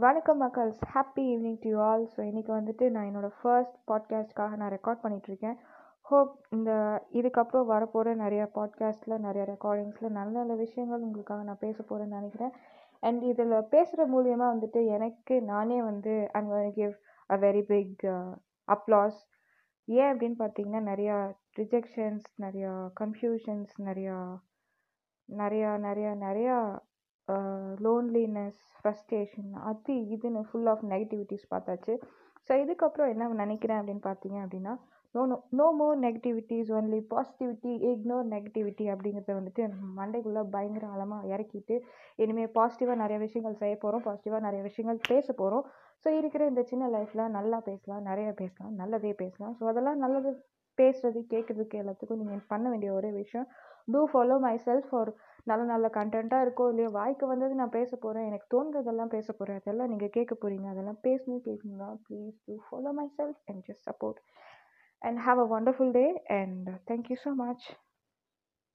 வணக்கம் மக்கள்ஸ். Happy evening to all so இன்றைக்கி வந்துட்டு நான் என்னோடய ஃபர்ஸ்ட் பாட்காஸ்ட்காக நான் ரெக்கார்ட் பண்ணிகிட்ருக்கேன் ஹோப் இந்த இதுக்கப்புறம் வரப்போகிற நிறைய பாட்காஸ்ட்டில் நிறைய ரெக்கார்டிங்ஸில் நல்ல நல்ல விஷயங்கள் உங்களுக்காக நான் பேச போகிறேன்னு நினைக்கிறேன். அண்ட் இதில் பேசுகிற மூலியமாக வந்துட்டு எனக்கு நானே வந்து I'm give a very big applause ஏன் அப்படின்னு பார்த்தீங்கன்னா நிறையா ரிஜெக்ஷன்ஸ் நிறையா கன்ஃபியூஷன்ஸ் நிறையா நிறையா நிறையா நிறையா லோன்லினஸ் ஃப்ரஸ்ட்ரேஷன் அது இதுன்னு ஃபுல் ஆஃப் நெகட்டிவிட்டிஸ் பார்த்தாச்சு. ஸோ இதுக்கப்புறம் என்ன நினைக்கிறேன் அப்படின்னு பார்த்தீங்க அப்படின்னா no no no more negativities only positivity ignore negativity அப்படிங்கிறத வந்துட்டு மண்டைக்குள்ளே பயங்கர ஆழமாக இறக்கிட்டு இனிமேல் பாசிட்டிவாக நிறைய விஷயங்கள் செய்ய போகிறோம் பாசிட்டிவாக நிறைய விஷயங்கள் பேச போகிறோம் ஸோ இருக்கிற இந்த சின்ன லைஃப்பில் நல்லா பேசலாம் நிறைய பேசலாம் நல்லதே பேசலாம். ஸோ அதெல்லாம் நல்லது பேசுறது கேட்குறதுக்கு எல்லாத்துக்கும் நீங்கள் பண்ண வேண்டிய ஒரே விஷயம். Two follow myself for நல்ல நல்ல கண்டென்ட்டாக இருக்கோ இல்லையோ வாய்க்கு வந்தது நான் பேச போகிறேன் எனக்கு தோன்றதெல்லாம் பேச போகிறேன் அதெல்லாம் நீங்கள் கேட்க போகிறீங்க அதெல்லாம் பேசணும் கேட்குங்க please to follow myself and just support and have a wonderful day and thank you so much